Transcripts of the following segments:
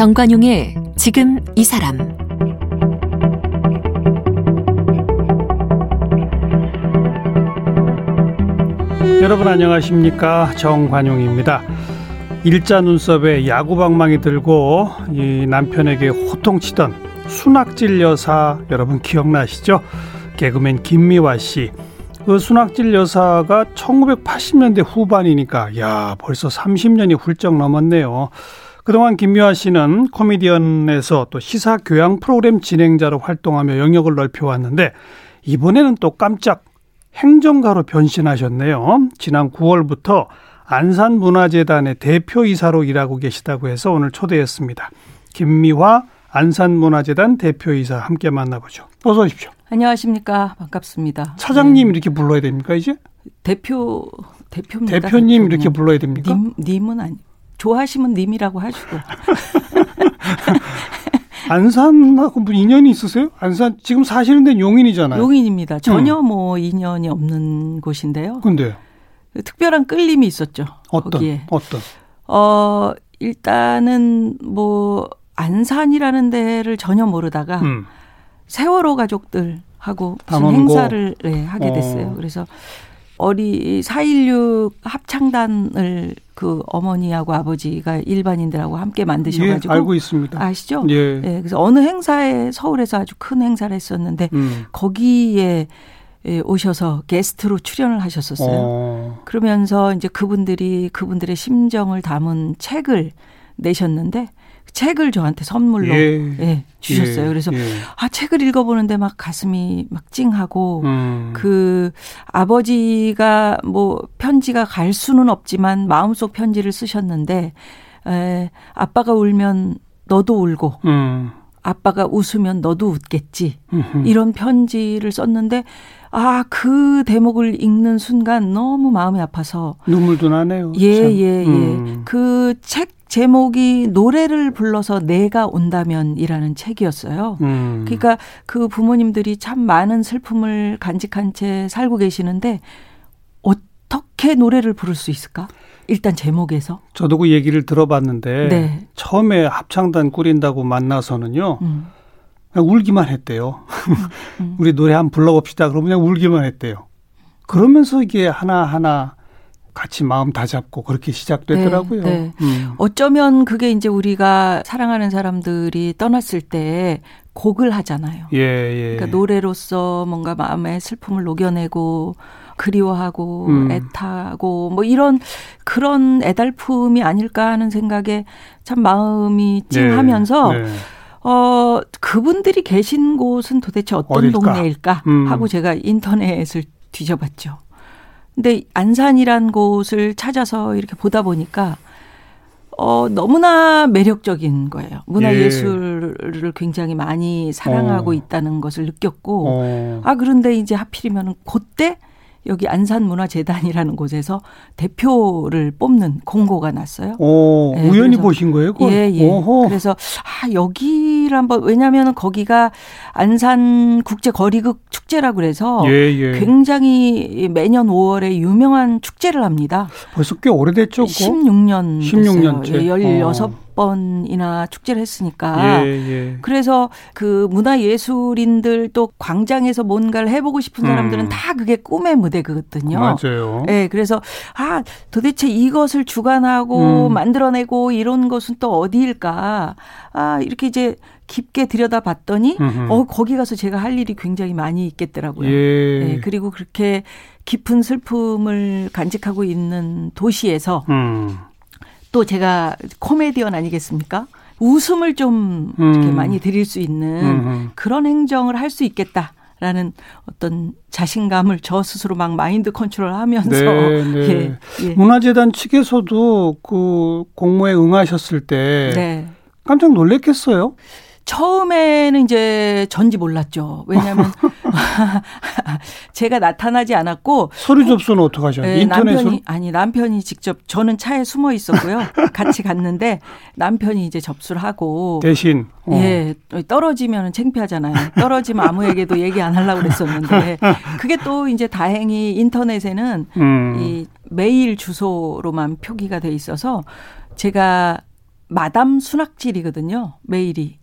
정관용의 지금 이 사람 여러분 안녕하십니까 정관용입니다. 일자 눈썹에 야구방망이 들고 이 남편에게 호통치던 순학질 여사 여러분 기억나시죠? 개그맨 김미화 씨. 그 순학질 여사가 1980년대 후반이니까 야 벌써 30년이 훌쩍 넘었네요. 그동안 김미화 씨는 코미디언에서 또 시사 교양 프로그램 진행자로 활동하며 영역을 넓혀왔는데 이번에는 또 깜짝 행정가로 변신하셨네요. 지난 9월부터 안산문화재단의 대표이사로 일하고 계시다고 해서 오늘 초대했습니다. 김미화 안산문화재단 대표이사 함께 만나보죠. 어서 오십시오. 안녕하십니까. 반갑습니다. 차장님 네. 이렇게 불러야 됩니까, 이제? 대표, 대표입니다. 대표님 이렇게 불러야 됩니까? 님, 님은 아니. 좋아하시면 님이라고 하시고. 안산하고 뭐 인연이 있으세요? 안산 지금 사시는 데는 용인이잖아요. 용인입니다. 전혀 음. 뭐 인연이 없는 곳인데요. 근데 특별한 끌림이 있었죠. 어떤 거기에. 어떤? 어 일단은 뭐 안산이라는 데를 전혀 모르다가 음. 세월호 가족들하고 무슨 행사를 네, 하게 됐어요. 어. 그래서 어리 4.16 합창단을 그 어머니하고 아버지가 일반인들하고 함께 만드셔가지고 예, 알고 있습니다. 아시죠? 예. 예. 그래서 어느 행사에 서울에서 아주 큰 행사를 했었는데 음. 거기에 예, 오셔서 게스트로 출연을 하셨었어요. 어. 그러면서 이제 그분들이 그분들의 심정을 담은 책을 내셨는데 책을 저한테 선물로 예. 예 주셨어요. 예. 그래서 예. 아 책을 읽어보는데 막 가슴이 막 찡하고 음. 그 아버지가 뭐 편지가 갈 수는 없지만 마음속 편지를 쓰셨는데 에, 아빠가 울면 너도 울고 음. 아빠가 웃으면 너도 웃겠지 음흠. 이런 편지를 썼는데 아, 그 대목을 읽는 순간 너무 마음이 아파서 눈물도 나네요. 예, 참. 예, 예. 음. 그책 제목이 노래를 불러서 내가 온다면이라는 책이었어요. 음. 그러니까 그 부모님들이 참 많은 슬픔을 간직한 채 살고 계시는데 어떻게 노래를 부를 수 있을까? 일단 제목에서. 저도 그 얘기를 들어봤는데 네. 처음에 합창단 꾸린다고 만나서는요. 음. 그냥 울기만 했대요. 음, 음. 우리 노래 한번 불러봅시다. 그러면 그냥 울기만 했대요. 그러면서 이게 하나하나 같이 마음 다 잡고 그렇게 시작되더라고요. 네, 네. 음. 어쩌면 그게 이제 우리가 사랑하는 사람들이 떠났을 때 곡을 하잖아요. 예, 예. 그러니까 노래로서 뭔가 마음의 슬픔을 녹여내고 그리워하고 음. 애타고 뭐 이런 그런 애달픔이 아닐까 하는 생각에 참 마음이 찡하면서 네, 네. 어 그분들이 계신 곳은 도대체 어떤 어딜까? 동네일까 음. 하고 제가 인터넷을 뒤져봤죠. 근데 안산이란 곳을 찾아서 이렇게 보다 보니까 어, 너무나 매력적인 거예요. 문화 예 술을 예. 굉장히 많이 사랑하고 어. 있다는 것을 느꼈고, 어. 아, 그런데 이제 하필이면 그때 여기 안산문화재단이라는 곳에서 대표를 뽑는 공고가 났어요. 오, 네, 우연히 보신 거예요? 그걸? 예, 예. 오호. 그래서 아 여기를 한번 왜냐하면 거기가 안산 국제 거리극 축제라 그래서 예, 예. 굉장히 매년 5월에 유명한 축제를 합니다. 벌써 꽤 오래됐죠. 16년 16년째. 예, 16 어. 번이나 축제를 했으니까. 예, 예. 그래서 그 문화예술인들 또 광장에서 뭔가를 해보고 싶은 사람들은 음. 다 그게 꿈의 무대거든요. 맞아요. 예, 그래서 아 도대체 이것을 주관하고 음. 만들어내고 이런 것은 또 어디일까? 아 이렇게 이제 깊게 들여다봤더니 어 거기 가서 제가 할 일이 굉장히 많이 있겠더라고요. 예. 예. 그리고 그렇게 깊은 슬픔을 간직하고 있는 도시에서 음. 또 제가 코미디언 아니겠습니까? 웃음을 좀 음. 이렇게 많이 드릴 수 있는 음 그런 행정을 할 수 있겠다. 라는 어떤 자신감을 저 스스로 막 mind control 하면서 네, 네. 예, 예. 문화재단 측에서도 그 공모에 응하셨을 때 네. 깜짝 놀랬겠어요. 처음에는 이제 전지 몰랐죠. 왜냐하면 제가 나타나지 않았고 서류 접수는 어떻게 하셨나요? 네? 남편이 아니 남편이 직접 저는 차에 숨어 있었고요. 같이 갔는데 남편이 이제 접수를 하고 대신 어. 예 떨어지면 창피하잖아요. 떨어지면 아무에게도 얘기 안 하려고 그랬었는데 그게 또 이제 다행히 인터넷에는 음. 이 메일 주소로만 표기가 돼 있어서 제가 마담 순학질이거든요. 메일이.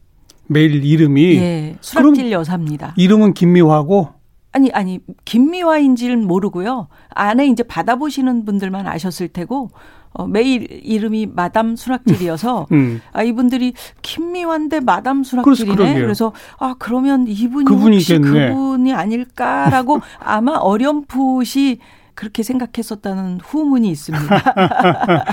메일 이름이 예. 순학질 여사입니다. 이름은 김미화고 아니 아니 김미화인지는 모르고요. 안에 이제 받아보시는 분들만 아셨을 테고 어, 메일 이름이 마담 수락질이어서 음. 아 이분들이 김미환대 마담 수락질이네. 그래서 아 그러면 이분이 혹시 그분이 아닐까라고 아마 어렴풋이 그렇게 생각했었다는 후문이 있습니다.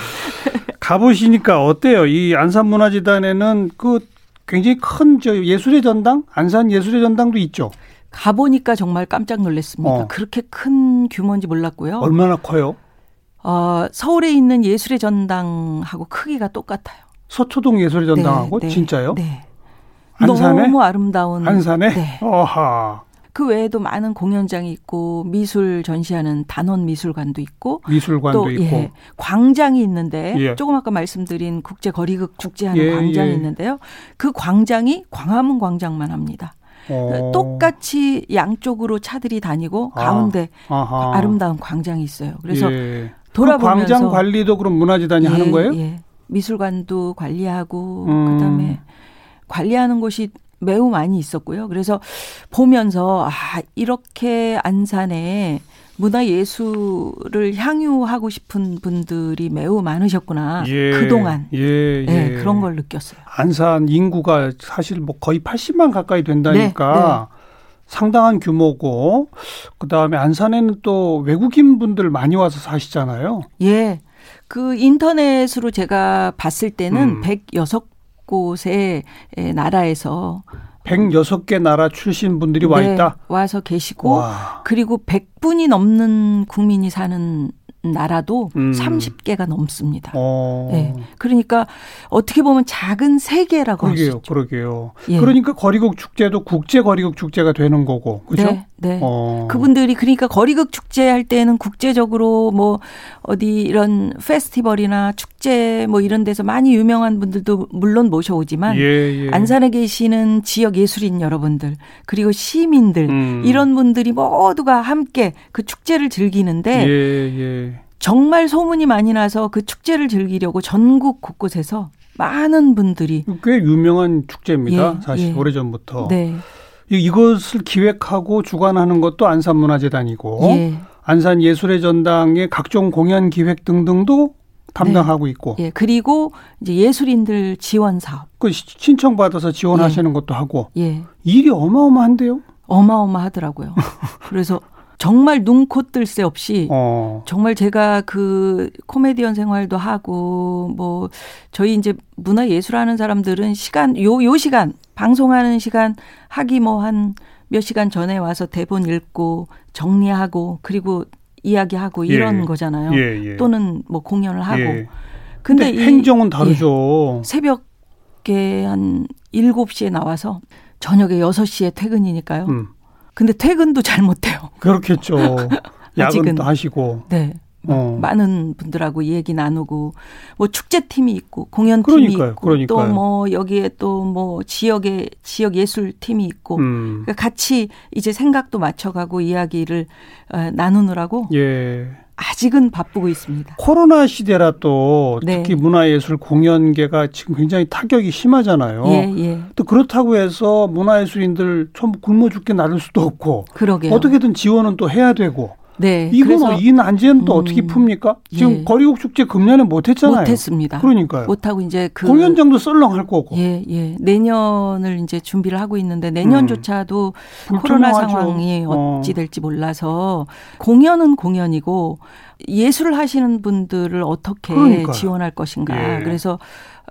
가보시니까 어때요? 이 안산문화재단에는 그 굉장히 큰 저 예술의 전당, 안산 예술의 전당도 있죠. 가보니까 정말 깜짝 놀랐습니다. 어. 그렇게 큰 규모인지 몰랐고요. 얼마나 커요? 어, 서울에 있는 예술의 전당하고 크기가 똑같아요. 서초동 예술의 전당하고 네, 네, 진짜요? 네. 안산에? 너무 아름다운. 안산에? 네. 어하. 그 외에도 많은 공연장이 있고 미술 전시하는 단원 미술관도 있고 미술관도 또, 있고 예, 광장이 있는데 예. 조금 아까 말씀드린 국제 거리극 축제하는 예, 광장이 예. 있는데요. 그 광장이 광화문 광장만 합니다. 어. 똑같이 양쪽으로 차들이 다니고 아. 가운데 아. 아름다운 광장이 있어요. 그래서 예. 돌아보면서 그 광장 관리도 그럼 문화재단이 하는 예, 거예요? 예. 미술관도 관리하고 음. 그다음에 관리하는 곳이 매우 많이 있었고요. 그래서 보면서 아 이렇게 안산에 문화 예술을 향유하고 싶은 분들이 매우 많으셨구나. 예, 그동안. 예, 예. 네, 그런 걸 느꼈어요. 안산 인구가 사실 뭐 거의 80만 가까이 된다니까 네, 네. 상당한 규모고 그다음에 안산에는 또 외국인 분들 많이 와서 사시잖아요. 예. 그 인터넷으로 제가 봤을 때는 음. 106 곳의 나라에서 106개 나라 출신 분들이 와 네, 있다. 와서 계시고 와. 그리고 100분이 넘는 국민이 사는 나라도 음. 30개가 넘습니다. 어. 네. 그러니까 어떻게 보면 작은 세계라고 할 수 있죠. 그러게요. 예. 그러니까 거리극 축제도 국제 거리극 축제가 되는 거고. 그렇죠? 네. 네. 어. 그분들이 그러니까 거리극 축제 할 때는 국제적으로 뭐 어디 이런 페스티벌이나 축제 뭐 이런 데서 많이 유명한 분들도 물론 모셔오지만 예, 예. 안산에 계시는 지역 예술인 여러분들 그리고 시민들 음. 이런 분들이 모두가 함께 그 축제를 즐기는데 예, 예. 정말 소문이 많이 나서 그 축제를 즐기려고 전국 곳곳에서 많은 분들이 꽤 유명한 축제입니다. 예, 사실 예. 오래전부터. 네. 이것을 기획하고 주관하는 것도 안산문화재단이고 예. 안산 예술의 전당의 각종 공연 기획 등등도 담당하고 네. 있고. 예. 그리고 이제 예술인들 지원 사업. 그 신청 받아서 지원하시는 예. 것도 하고. 예. 일이 어마어마한데요? 어마어마하더라고요. 그래서 정말 눈코 뜰 새 없이 어. 정말 제가 그 코미디언 생활도 하고 뭐 저희 이제 문화 예술하는 사람들은 시간 요요 요 시간 방송하는 시간 하기 뭐 한 몇 시간 전에 와서 대본 읽고 정리하고 그리고 이야기하고 예. 이런 예. 거잖아요. 예, 예. 또는 뭐 공연을 하고. 예. 근데, 근데 행정은 다르죠. 예. 새벽에 한 7시에 나와서 저녁에 6시에 퇴근이니까요. 음. 근데 퇴근도 잘 못해요. 그렇겠죠. 야근도 하시고. 네. 어. 많은 분들하고 얘기 나누고 뭐 축제 팀이 있고 공연 팀이 있고 또 뭐 여기에 또 뭐 지역의 지역 예술 팀이 있고 음. 그러니까 같이 이제 생각도 맞춰가고 이야기를 어, 나누느라고 예. 아직은 바쁘고 있습니다. 코로나 시대라 또 네. 특히 문화예술 공연계가 지금 굉장히 타격이 심하잖아요. 예, 예. 또 그렇다고 해서 문화예술인들 전부 굶어 죽게 나를 수도 없고 그러게요. 어떻게든 지원은 또 해야 되고 네. 이건 이 난제는 또 음, 어떻게 풉니까? 지금 예. 거리곡 축제 금년에 못 했잖아요. 못 했습니다. 그러니까요. 못 하고 이제 그 공연장도 썰렁할 거고. 예, 예. 내년을 이제 준비를 하고 있는데 내년조차도 음. 코로나 상황이 어. 어찌 될지 몰라서 공연은 공연이고 예술을 하시는 분들을 어떻게 그러니까요. 지원할 것인가. 예. 그래서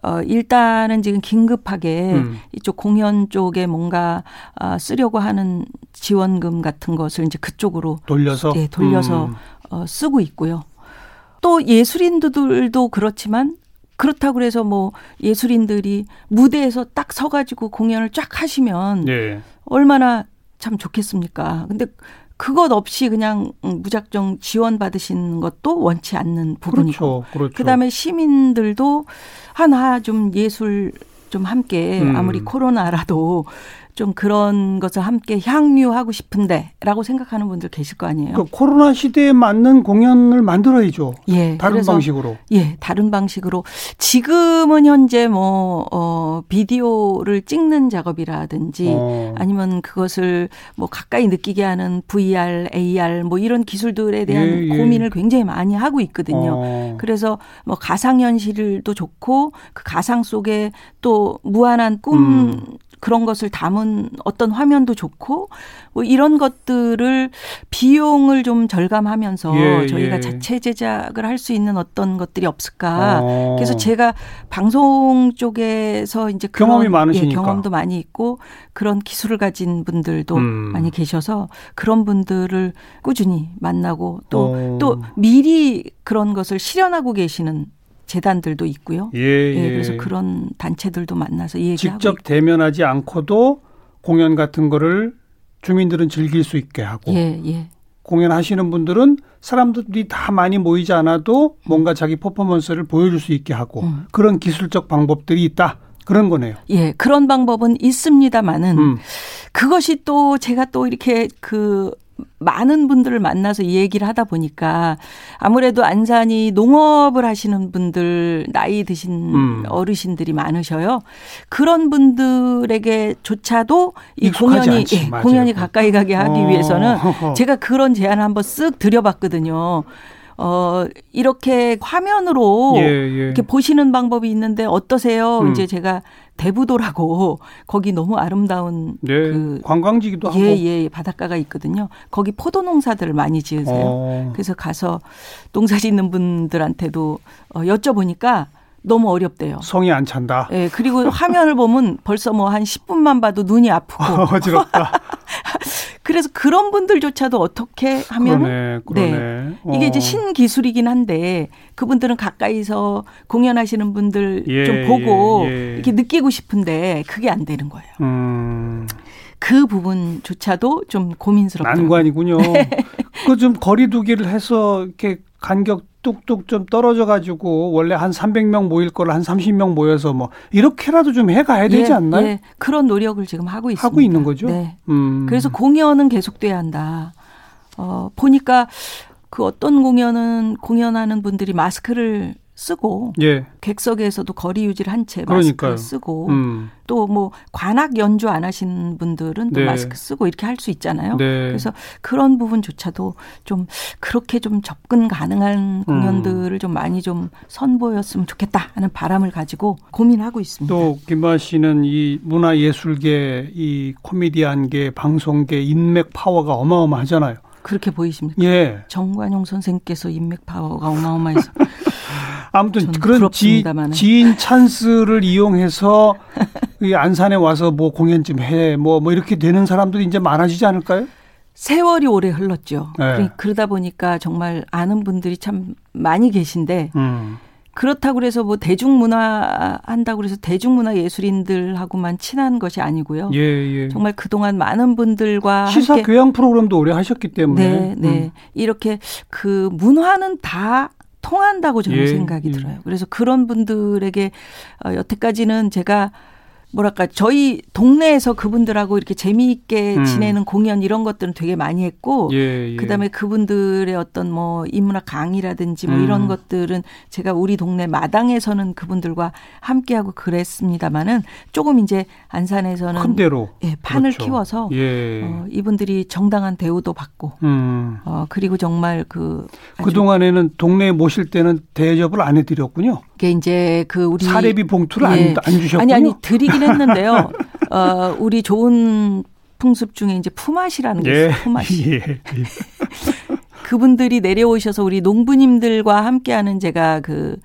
어, 일단은 지금 긴급하게 음. 이쪽 공연 쪽에 뭔가 아, 쓰려고 하는 지원금 같은 것을 이제 그쪽으로 돌려서 예, 돌려서 음. 어, 쓰고 있고요. 또 예술인들도 그렇지만 그렇다고 그래서 뭐 예술인들이 무대에서 딱 서가지고 공연을 쫙 하시면 네. 얼마나 참 좋겠습니까? 근데 그것 없이 그냥 무작정 지원 받으신 것도 원치 않는 부분이고 그렇죠. 그렇죠. 그다음에 시민들도 하나 좀 예술 좀 함께 음. 아무리 코로나라도 좀 그런 것을 함께 향유하고 싶은데라고 생각하는 분들 계실 거 아니에요. 그 코로나 시대에 맞는 공연을 만들어야죠. 예, 다른 그래서, 방식으로. 예, 다른 방식으로. 지금은 현재 뭐 어, 비디오를 찍는 작업이라든지 어. 아니면 그것을 뭐 가까이 느끼게 하는 VR, AR 뭐 이런 기술들에 대한 예, 예. 고민을 굉장히 많이 하고 있거든요. 어. 그래서 뭐 가상현실도 좋고 그 가상 속에 또 무한한 꿈 음. 그런 것을 담은 어떤 화면도 좋고 뭐 이런 것들을 비용을 좀 절감하면서 예, 저희가 예. 자체 제작을 할 수 있는 어떤 것들이 없을까. 어. 그래서 제가 방송 쪽에서 이제 그런 경험이 많으시니까 예, 경험도 많이 있고 그런 기술을 가진 분들도 음. 많이 계셔서 그런 분들을 꾸준히 만나고 또또 어. 또 미리 그런 것을 실현하고 계시는 재단들도 있고요. 예, 예. 예, 그래서 그런 단체들도 만나서 얘기하고 직접 있고. 대면하지 않고도 공연 같은 거를 주민들은 즐길 수 있게 하고 예, 예. 공연하시는 분들은 사람들이 다 많이 모이지 않아도 뭔가 자기 퍼포먼스를 보여줄 수 있게 하고 음. 그런 기술적 방법들이 있다. 그런 거네요. 예, 그런 방법은 있습니다만은 음. 그것이 또 제가 또 이렇게 그 많은 분들을 만나서 이 얘기를 하다 보니까 아무래도 안산이 농업을 하시는 분들 나이 드신 음. 어르신들이 많으셔요. 그런 분들에게조차도 이 공연이 예, 공연이 가까이 가게 하기 어. 위해서는 제가 그런 제안을 한번 쓱 드려봤거든요. 어, 이렇게 화면으로 예, 예. 이렇게 보시는 방법이 있는데 어떠세요? 음. 이제 제가 대부도라고 거기 너무 아름다운 네, 그 관광지기도 예, 하고 예, 바닷가가 있거든요. 거기 포도 농사들을 많이 지으세요. 어. 그래서 가서 농사 짓는 분들한테도 어, 여쭤보니까 너무 어렵대요. 성이 안 찬다. 예, 그리고 화면을 보면 벌써 뭐 한 10분만 봐도 눈이 아프고 어지럽다. 그래서 그런 분들조차도 어떻게 하면. 네. 어. 이게 이제 신기술이긴 한데 그분들은 가까이서 공연하시는 분들 예, 좀 보고 예, 예. 이렇게 느끼고 싶은데 그게 안 되는 거예요. 음. 그 부분조차도 좀 고민스럽다. 난관이군요. 그 좀 거리두기를 해서 이렇게 간격 뚝뚝 좀 떨어져 가지고 원래 한 300명 모일 거를 한 30명 모여서 뭐 이렇게라도 좀 해가야 되지 예, 않나요? 예, 그런 노력을 지금 하고 있습니다. 하고 있는 거죠. 네. 음. 그래서 공연은 계속돼야 한다. 어, 보니까 그 어떤 공연은 공연하는 분들이 마스크를 쓰고 예. 객석에서도 거리 유지를 한 채 마스크를 쓰고 음. 또뭐 관악 연주 안 하신 분들은 또 네. 마스크 쓰고 이렇게 할 수 있잖아요. 네. 그래서 그런 부분조차도 좀 그렇게 좀 접근 가능한 공연들을 음. 좀 많이 좀 선보였으면 좋겠다 하는 바람을 가지고 고민하고 있습니다. 또 김아 씨는 이 문화 예술계, 이 코미디안계, 방송계 인맥 파워가 어마어마하잖아요. 그렇게 보이십니까? 예. 정관용 선생께서 인맥 파워가 어마어마해서 아무튼 그런 지, 지인 찬스를 이용해서 이 안산에 와서 뭐 공연 좀 해, 뭐, 뭐 이렇게 되는 사람들이 이제 많아지지 않을까요? 세월이 오래 흘렀죠. 네. 그러다 보니까 정말 아는 분들이 참 많이 계신데, 음. 그렇다고 그래서 뭐 대중문화 한다고 그래서 대중문화 예술인들하고만 친한 것이 아니고요. 예, 예. 정말 그동안 많은 분들과 시사 교양 프로그램도 오래 하셨기 때문에 네, 네. 음. 이렇게 그 문화는 다 통한다고 저는 예, 생각이 예. 들어요. 그래서 그런 분들에게 어, 여태까지는 제가 뭐랄까 저희 동네에서 그분들하고 이렇게 재미있게 음. 지내는 공연 이런 것들은 되게 많이 했고 예, 예. 그다음에 그분들의 어떤 뭐 인문학 강의라든지 뭐 음. 이런 것들은 제가 우리 동네 마당에서는 그분들과 함께 하고 그랬습니다마는 조금 이제 안산에서는 큰 대로 예, 판을 그렇죠. 키워서 예. 어, 이분들이 정당한 대우도 받고 음. 어, 그리고 정말 그 그동안에는 동네에 모실 때는 대접을 안 해드렸군요. 그게 이제 그 우리 사례비 봉투를 안, 예. 안 주셨군요. 아니 아니 드리 긴 했는데요. 어, 우리 좋은 풍습 중에 이제 품앗이라는 게 예. 있어요. 품앗이. 예. 예. 그분들이 내려오셔서 우리 농부님들과 함께하는 제가 그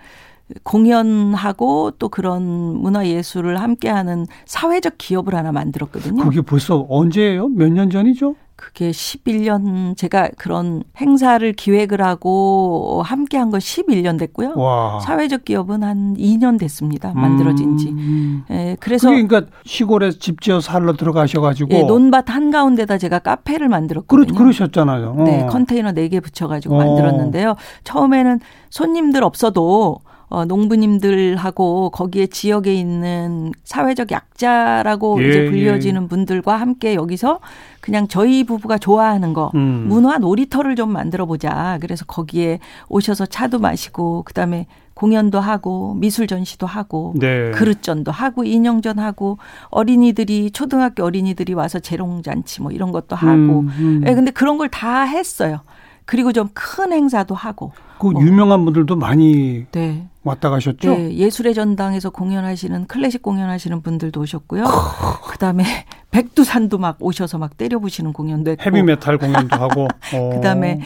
공연하고 또 그런 문화 예술을 함께하는 사회적 기업을 하나 만들었거든요. 그게 벌써 언제예요? 몇 년 전이죠? 그게 11년 제가 그런 행사를 기획을 하고 함께 한 건 11년 됐고요. 와. 사회적 기업은 한 2년 됐습니다. 만들어진 지. 음. 예, 그래서 그러니까 시골에 집 지어 살러 들어가셔 가지고 예, 논밭 한가운데다 제가 카페를 만들었거든요. 그러, 그러셨잖아요. 어. 네, 컨테이너 4개 붙여 가지고 어. 만들었는데요. 처음에는 손님들 없어도 어, 농부님들하고 거기에 지역에 있는 사회적 약자라고 예, 이제 불려지는 예. 분들과 함께 여기서 그냥 저희 부부가 좋아하는 거 음. 문화 놀이터를 좀 만들어 보자. 그래서 거기에 오셔서 차도 마시고 그다음에 공연도 하고 미술 전시도 하고 네. 그릇전도 하고 인형전 하고 어린이들이 초등학교 어린이들이 와서 재롱 잔치 뭐 이런 것도 하고. 음, 음. 네, 근데 그런 걸 다 했어요. 그리고 좀 큰 행사도 하고. 그 뭐. 유명한 분들도 많이 네. 왔다 가셨죠? 네, 예술의 전당에서 공연하시는 클래식 공연하시는 분들도 오셨고요. 그다음에 백두산도 막 오셔서 막 때려부시는 공연도 했고 헤비메탈 공연도 하고 그다음에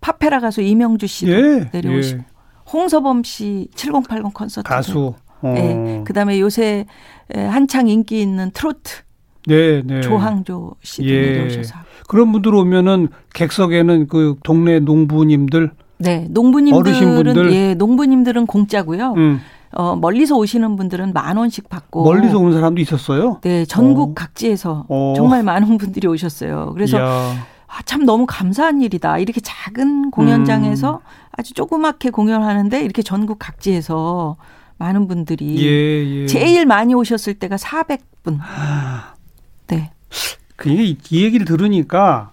파페라 가수 이명주 씨도 예, 내려오시고 예. 홍서범 씨 7080 콘서트 가수 어. 네. 그다음에 요새 한창 인기 있는 트로트 네, 네. 조항조 씨도 예. 내려오셔서 그런 분들 오면은 객석에는 그 동네 농부님들 네, 농부님들은 어르신분들? 예, 농부님들은 공짜고요. 음. 어, 멀리서 오시는 분들은 만 원씩 받고 멀리서 온 사람도 있었어요? 네, 전국 어. 각지에서 어. 정말 많은 분들이 오셨어요. 그래서 아, 참 너무 감사한 일이다. 이렇게 작은 공연장에서 음. 아주 조그맣게 공연하는데 이렇게 전국 각지에서 많은 분들이 예, 예. 제일 많이 오셨을 때가 400분. 네. 그이 이 얘기를 들으니까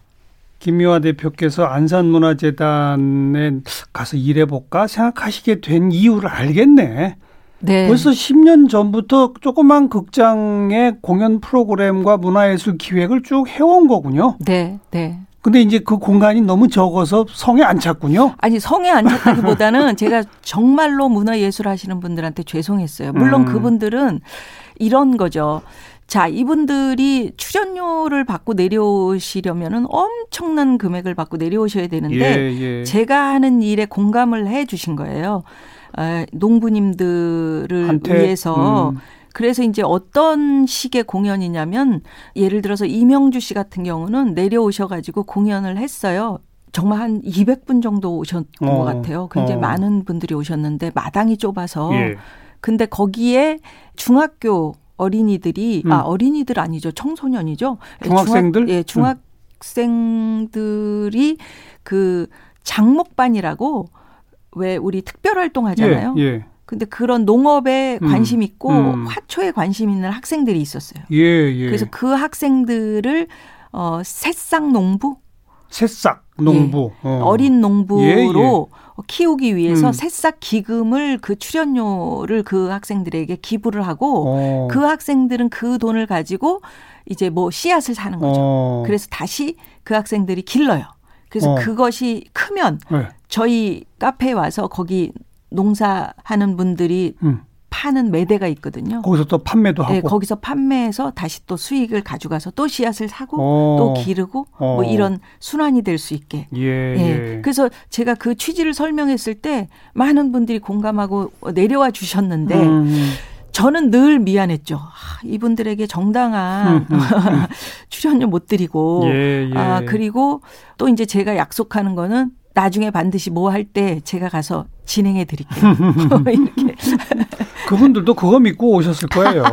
김미화 대표께서 안산문화재단에 가서 일해볼까 생각하시게 된 이유를 알겠네. 네. 벌써 10년 전부터 조그만 극장의 공연 프로그램과 문화예술 기획을 쭉 해온 거군요. 네, 네. 근데 이제 그 공간이 너무 적어서 성에 안 찼군요. 아니 성에 안 찼다기보다는 제가 정말로 문화예술 하시는 분들한테 죄송했어요. 물론 음. 그분들은 이런 거죠. 자, 이분들이 출연료를 받고 내려오시려면은 엄청난 금액을 받고 내려오셔야 되는데 예, 예. 제가 하는 일에 공감을 해 주신 거예요. 아, 농부님들을 한테? 위해서 음. 그래서 이제 어떤 식의 공연이냐면 예를 들어서 이명주 씨 같은 경우는 내려오셔 가지고 공연을 했어요. 정말 한 200분 정도 오셨던 어, 것 같아요. 굉장히 어. 많은 분들이 오셨는데 마당이 좁아서 예. 근데 거기에 중학교 어린이들이 음. 아 어린이들 아니죠 청소년이죠 중학생들 중학, 예 중학생들이 그 장목반이라고 왜 우리 특별 활동하잖아요. 예, 예. 근데 그런 농업에 음. 관심 있고 음. 화초에 관심 있는 학생들이 있었어요. 예, 예. 그래서 그 학생들을 어 새싹 농부 새싹 농부 예. 어. 린 농부로 예, 예. 키우기 위해서 음. 새싹 기금을 그 출연료를 그 학생들에게 기부를 하고 어. 그 학생들은 그 돈을 가지고 이제 뭐 씨앗을 사는 거죠. 어. 그래서 다시 그 학생들이 길러요. 그래서 어. 그것이 크면 네. 저희 카페에 와서 거기 농사하는 분들이 음. 파는 매대가 있거든요. 거기서 또 판매도 하고. 네, 거기서 판매해서 다시 또 수익을 가져가서 또 씨앗을 사고 어. 또 기르고 어. 뭐 이런 순환이 될 수 있게. 예, 예. 예. 그래서 제가 그 취지를 설명했을 때 많은 분들이 공감하고 내려와 주셨는데 음. 저는 늘 미안했죠. 아, 이분들에게 정당한 음, 음, 음. 출연료 못 드리고 예, 예. 아 그리고 또 이제 제가 약속하는 거는 나중에 반드시 뭐 할 때 제가 가서 진행해 드릴게요. 이렇게. 그분들도 그거 믿고 오셨을 거예요.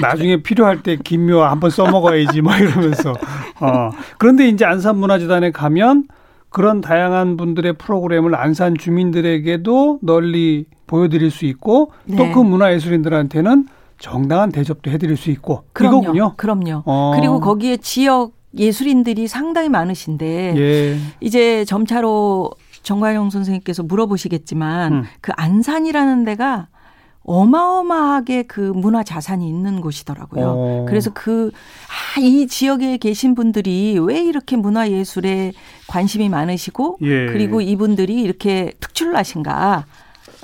나중에 필요할 때 김묘 한번 써먹어야지 뭐 이러면서. 어. 그런데 이제 안산문화재단에 가면 그런 다양한 분들의 프로그램을 안산 주민들에게도 널리 보여드릴 수 있고 네. 또그 문화예술인들한테는 정당한 대접도 해드릴 수 있고 그럼요. 이거군요. 그럼요. 어. 그리고 거기에 지역 예술인들이 상당히 많으신데 예. 이제 점차로 정관용 선생님께서 물어보시겠지만 음. 그 안산이라는 데가 어마어마하게 그 문화 자산이 있는 곳이더라고요. 어. 그래서 그, 아, 이 지역에 계신 분들이 왜 이렇게 문화 예술에 관심이 많으시고, 예. 그리고 이분들이 이렇게 특출나신가,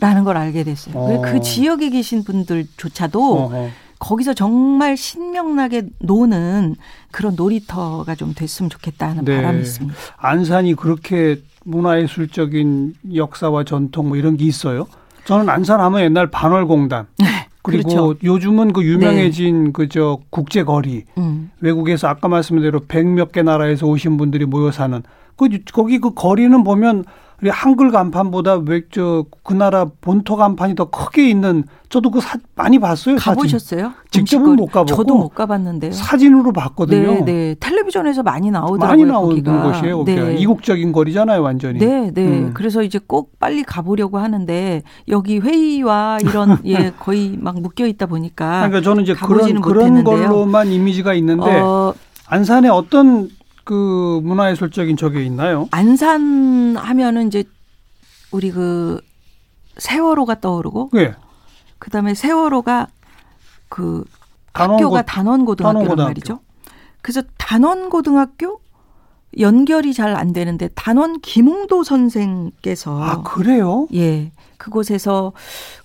라는 걸 알게 됐어요. 어. 그 지역에 계신 분들조차도 어허. 거기서 정말 신명나게 노는 그런 놀이터가 좀 됐으면 좋겠다 하는 네. 바람이 있습니다. 안산이 그렇게 문화예술적인 역사와 전통 뭐 이런 게 있어요? 저는 안산 하면 옛날 반월공단. 네, 그리고 그렇죠. 요즘은 그 유명해진 네. 그저 국제거리. 음. 외국에서 아까 말씀드린 대로 백몇 개 나라에서 오신 분들이 모여 사는 그 거기 그 거리는 보면 우리 한글 간판보다 왜저그 나라 본토 간판이 더 크게 있는 저도 그 사, 많이 봤어요. 가보셨어요? 직접은 못 가보고 저도 못 가봤는데요. 사진으로 봤거든요. 네, 네. 텔레비전에서 많이 나오더라고요. 많이 나오는 거기가. 곳이에요. 거기가. 네. 이국적인 거리잖아요, 완전히. 네, 네. 음. 그래서 이제 꼭 빨리 가보려고 하는데 여기 회의와 이런 예 거의 막 묶여 있다 보니까. 그러니까 저는 이제 그런 그런 걸로만 이미지가 있는데 어, 안산에 어떤 그 문화예술적인 적이 있나요? 안산 하면은 이제 우리 그 세월호가 떠오르고 네. 그다음에 세월호가 그 단원고, 학교가 단원고등학교란 단원고등학교. 말이죠. 그래서 단원고등학교 연결이 잘 안 되는데 단원 김웅도 선생께서 아 그래요? 예. 그곳에서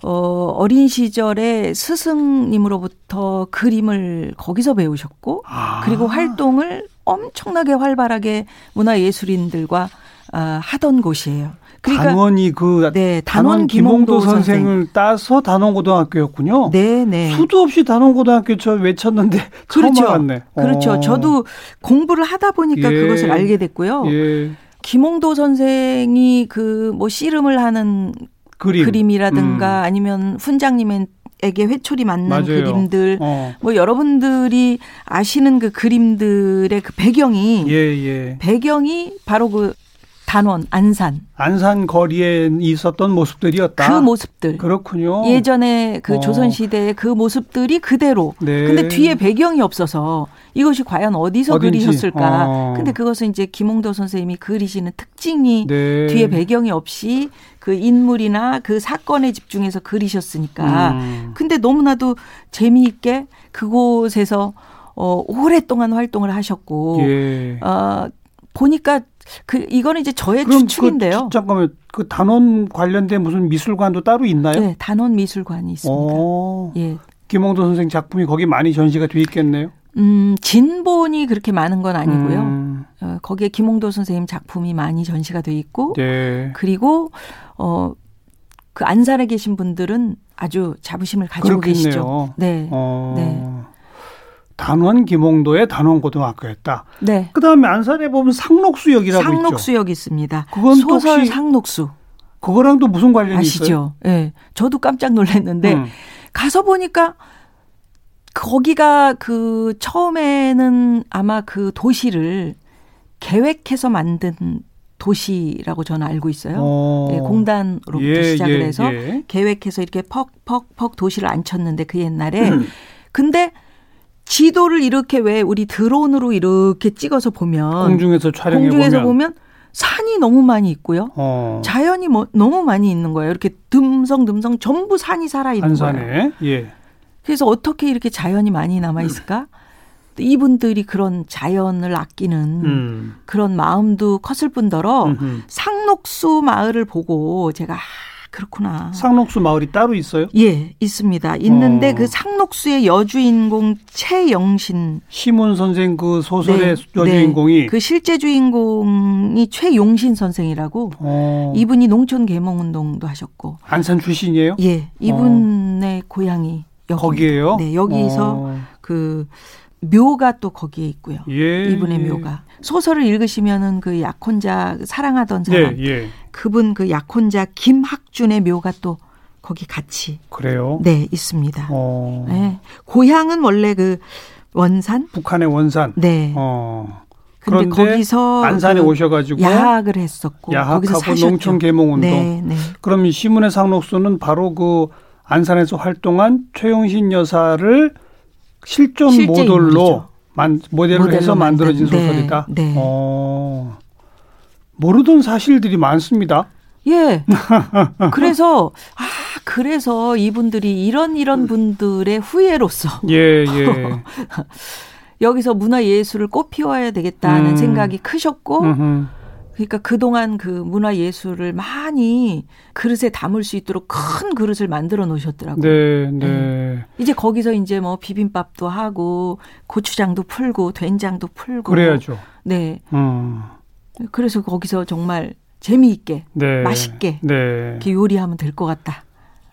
어 어린 시절에 스승님으로부터 그림을 거기서 배우셨고 아. 그리고 활동을 엄청나게 활발하게 문화예술인들과 아, 하던 곳이에요. 그러니까 단원이 그 네, 단원 김홍도 선생을 선생. 따서 단원고등학교였군요. 네, 네. 수도 없이 단원고등학교 저 외쳤는데 그렇죠. 알았네. 그렇죠. 어. 저도 공부를 하다 보니까 예. 그것을 알게 됐고요. 예. 김홍도 선생이 그 뭐 씨름을 하는 그림. 이라든가 음. 아니면 훈장님의 에게 회초리 맞는 맞아요. 그림들 어. 뭐 여러분들이 아시는 그 그림들의 그 배경이 예, 예. 배경이 바로 그 단원, 안산. 안산 거리에 있었던 모습들이었다. 그 모습들. 그렇군요. 예전에 그 어. 조선 시대의 그 모습들이 그대로. 네. 근데 뒤에 배경이 없어서 이것이 과연 어디서 어딘지. 그리셨을까. 어. 근데 그것은 이제 김홍도 선생님이 그리시는 특징이 네. 뒤에 배경이 없이 그 인물이나 그 사건에 집중해서 그리셨으니까. 음. 근데 너무나도 재미있게 그곳에서 어, 오랫동안 활동을 하셨고, 예. 어, 보니까 그 이거는 이제 저의 그럼 추측인데요. 그, 잠깐만 그 단원 관련된 무슨 미술관도 따로 있나요? 네, 단원 미술관이 있습니다. 오, 예. 김홍도 선생 작품이 거기 많이 전시가 돼 있겠네요. 음, 진본이 그렇게 많은 건 아니고요. 음. 어, 거기에 김홍도 선생님 작품이 많이 전시가 돼 있고, 네. 그리고 어, 그 안산에 계신 분들은 아주 자부심을 가지고 그렇겠네요. 계시죠. 네. 어. 네. 단원 김홍도의 단원 고등학교였다. 네. 그다음에 안산에 보면 상록수역이라고 상록수역 있죠. 상록수역 있습니다. 그건 소설 상록수. 그거랑 또 무슨 관련이 아시죠? 있어요? 예. 네. 저도 깜짝 놀랐는데 음. 가서 보니까 거기가 그 처음에는 아마 그 도시를 계획해서 만든 도시라고 저는 알고 있어요. 어. 네, 공단으로부터 예, 시작을 예, 해서 예. 계획해서 이렇게 퍽퍽퍽 도시를 앉혔는데 그 옛날에 음. 근데 지도를 이렇게 왜 우리 드론으로 이렇게 찍어서 보면 공중에서 촬영해 공중에서 보면, 보면 산이 너무 많이 있고요. 어. 자연이 뭐 너무 많이 있는 거예요. 이렇게 듬성듬성 전부 산이 살아 있는 거예요. 예. 그래서 어떻게 이렇게 자연이 많이 남아 있을까? 이분들이 그런 자연을 아끼는 음. 그런 마음도 컸을 뿐더러 음흠. 상록수 마을을 보고 제가 그렇구나. 상록수 마을이 따로 있어요? 예, 있습니다. 있는데 어. 그 상록수의 여주인공 최영신 시문 선생 그 소설의 네, 여주인공이 네. 그 실제 주인공이 최용신 선생이라고 어. 이분이 농촌 계몽 운동도 하셨고 안산 출신이에요? 예, 이분의 어. 고향이 여기 거기에요? 네, 여기서 어. 그 묘가 또 거기에 있고요. 예, 이분의 예. 묘가. 소설을 읽으시면은 그 약혼자 사랑하던 사람 네, 예. 그분 그 약혼자 김학준의 묘가 또 거기 같이 그래요? 네 있습니다. 어. 네. 고향은 원래 그 원산 북한의 원산. 네. 어. 근데 거기서 안산에 그 오셔가지고 야학을 했었고 야학하고 농촌 계몽 운동. 네, 네. 그럼 이 시문의 상록수는 바로 그 안산에서 활동한 최용신 여사를 실존 모델로 만, 모델로 해서 만들어진 네, 소설이다. 네. 어, 모르던 사실들이 많습니다. 예. 그래서 아 그래서 이분들이 이런 이런 분들의 후예로서 예 예. 여기서 문화 예술을 꽃 피워야 되겠다는 음. 생각이 크셨고 음흠. 그러니까 그동안 그 문화 예술을 많이 그릇에 담을 수 있도록 큰 그릇을 만들어 놓으셨더라고요. 네, 네, 네. 이제 거기서 이제 뭐 비빔밥도 하고 고추장도 풀고 된장도 풀고 그래야죠. 네. 음. 그래서 거기서 정말 재미있게 네. 맛있게 네. 이렇게 요리하면 될 것 같다.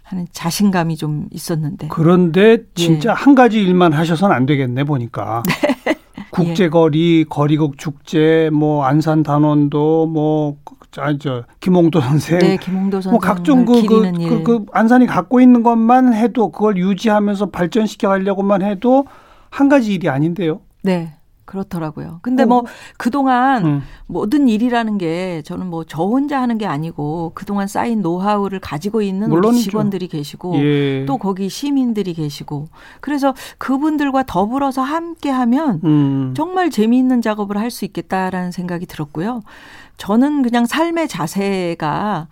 하는 자신감이 좀 있었는데. 그런데 진짜 예. 한 가지 일만 하셔서는 안 되겠네 보니까. 네. 국제거리, 예. 거리국 축제, 뭐 안산 단원도 뭐저 김홍도 선생, 네, 김홍도 선생, 뭐 각종 그, 그, 그, 그 안산이 갖고 있는 것만 해도 그걸 유지하면서 발전시켜 가려고만 해도 한 가지 일이 아닌데요. 네. 그렇더라고요. 근데 어. 뭐 그동안 음. 모든 일이라는 게 저는 뭐 저 혼자 하는 게 아니고 그동안 쌓인 노하우를 가지고 있는 물론 직원들이 계시고 예. 또 거기 시민들이 계시고 그래서 그분들과 더불어서 함께 하면 음. 정말 재미있는 작업을 할 수 있겠다라는 생각이 들었고요. 저는 그냥 삶의 자세가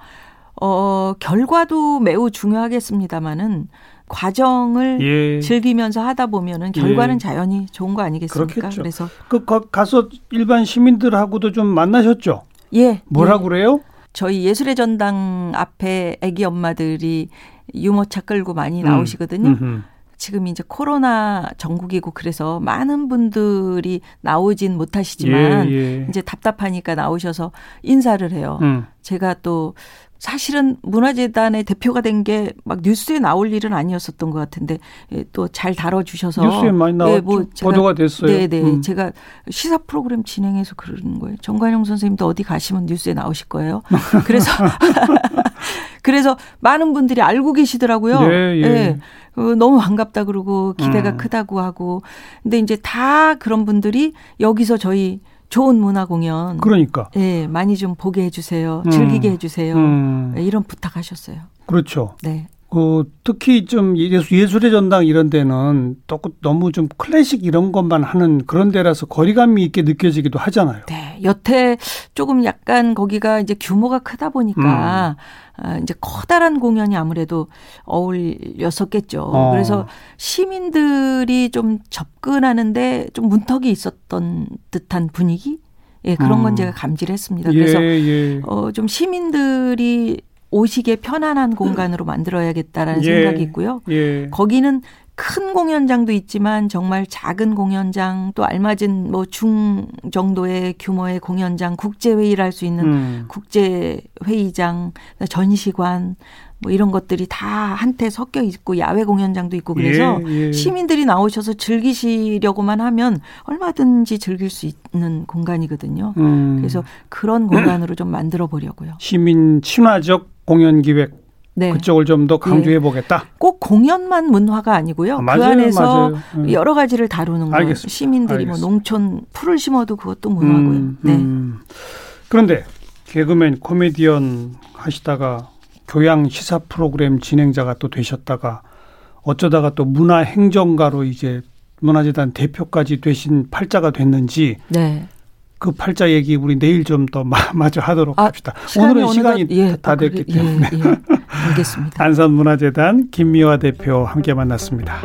어 결과도 매우 중요하겠습니다마는 과정을 예. 즐기면서 하다 보면은 결과는 예. 자연히 좋은 거 아니겠습니까? 그렇겠죠. 그래서 그 가서 일반 시민들하고도 좀 만나셨죠? 예. 뭐라 예. 그래요? 저희 예술의 전당 앞에 아기 엄마들이 유모차 끌고 많이 음. 나오시거든요. 음. 지금 이제 코로나 전국이고 그래서 많은 분들이 나오진 못하시지만 예, 예. 이제 답답하니까 나오셔서 인사를 해요. 음. 제가 또 사실은 문화재단의 대표가 된 게 막 뉴스에 나올 일은 아니었었던 것 같은데 예, 또잘 다뤄주셔서 뉴스에 많이 나왔죠. 예, 뭐 보도가 됐어요. 네네 네. 음. 제가 시사 프로그램 진행해서 그러는 거예요. 정관용 선생님도 어디 가시면 뉴스에 나오실 거예요. 그래서 그래서 많은 분들이 알고 계시더라고요. 예, 예. 예. 어, 너무 반갑다 그러고 기대가 음. 크다고 하고 근데 이제 다 그런 분들이 여기서 저희 좋은 문화 공연. 그러니까. 예, 많이 좀 보게 해주세요. 음. 즐기게 해주세요. 음. 예, 이런 부탁하셨어요. 그렇죠. 네. 그 특히 좀 예술 의 전당 이런 데는 또 너무 좀 클래식 이런 것만 하는 그런 데라서 거리감이 있게 느껴지기도 하잖아요. 네. 여태 조금 약간 거기가 이제 규모가 크다 보니까 음. 아, 이제 커다란 공연이 아무래도 어울렸었겠죠. 어. 그래서 시민들이 좀 접근하는데 좀 문턱이 있었던 듯한 분위기? 예, 그런 건 음. 제가 감지를 했습니다. 그래서 예, 예. 어, 좀 시민들이 오시게 편안한 공간으로 만들어야겠다라는 예, 생각이 있고요. 예. 거기는 큰 공연장도 있지만 정말 작은 공연장 또 알맞은 뭐 중 정도의 규모의 공연장 국제 회의를 할 수 있는 음. 국제 회의장 전시관 뭐 이런 것들이 다 한테 섞여 있고 야외 공연장도 있고 그래서 예, 예. 시민들이 나오셔서 즐기시려고만 하면 얼마든지 즐길 수 있는 공간이거든요. 음. 그래서 그런 공간으로 좀 만들어 보려고요. 시민 친화적 공연 기획 네. 그쪽을 좀 더 강조해 네. 보겠다. 꼭 공연만 문화가 아니고요. 아, 맞아요, 그 안에서 맞아요. 음. 여러 가지를 다루는 거. 시민들이 뭐 알겠습니다. 뭐 농촌 풀을 심어도 그것도 문화고요. 음, 네. 음. 그런데 개그맨 코미디언 하시다가 교양 시사 프로그램 진행자가 또 되셨다가 어쩌다가 또 문화 행정가로 이제 문화재단 대표까지 되신 팔자가 됐는지 네. 그 팔자 얘기 우리 내일 좀 더 마저 하도록 아, 합시다. 오늘은 시간이 예, 다 됐기 때문에. 예, 예. 알겠습니다. 안산문화재단 김미화 대표 함께 만났습니다.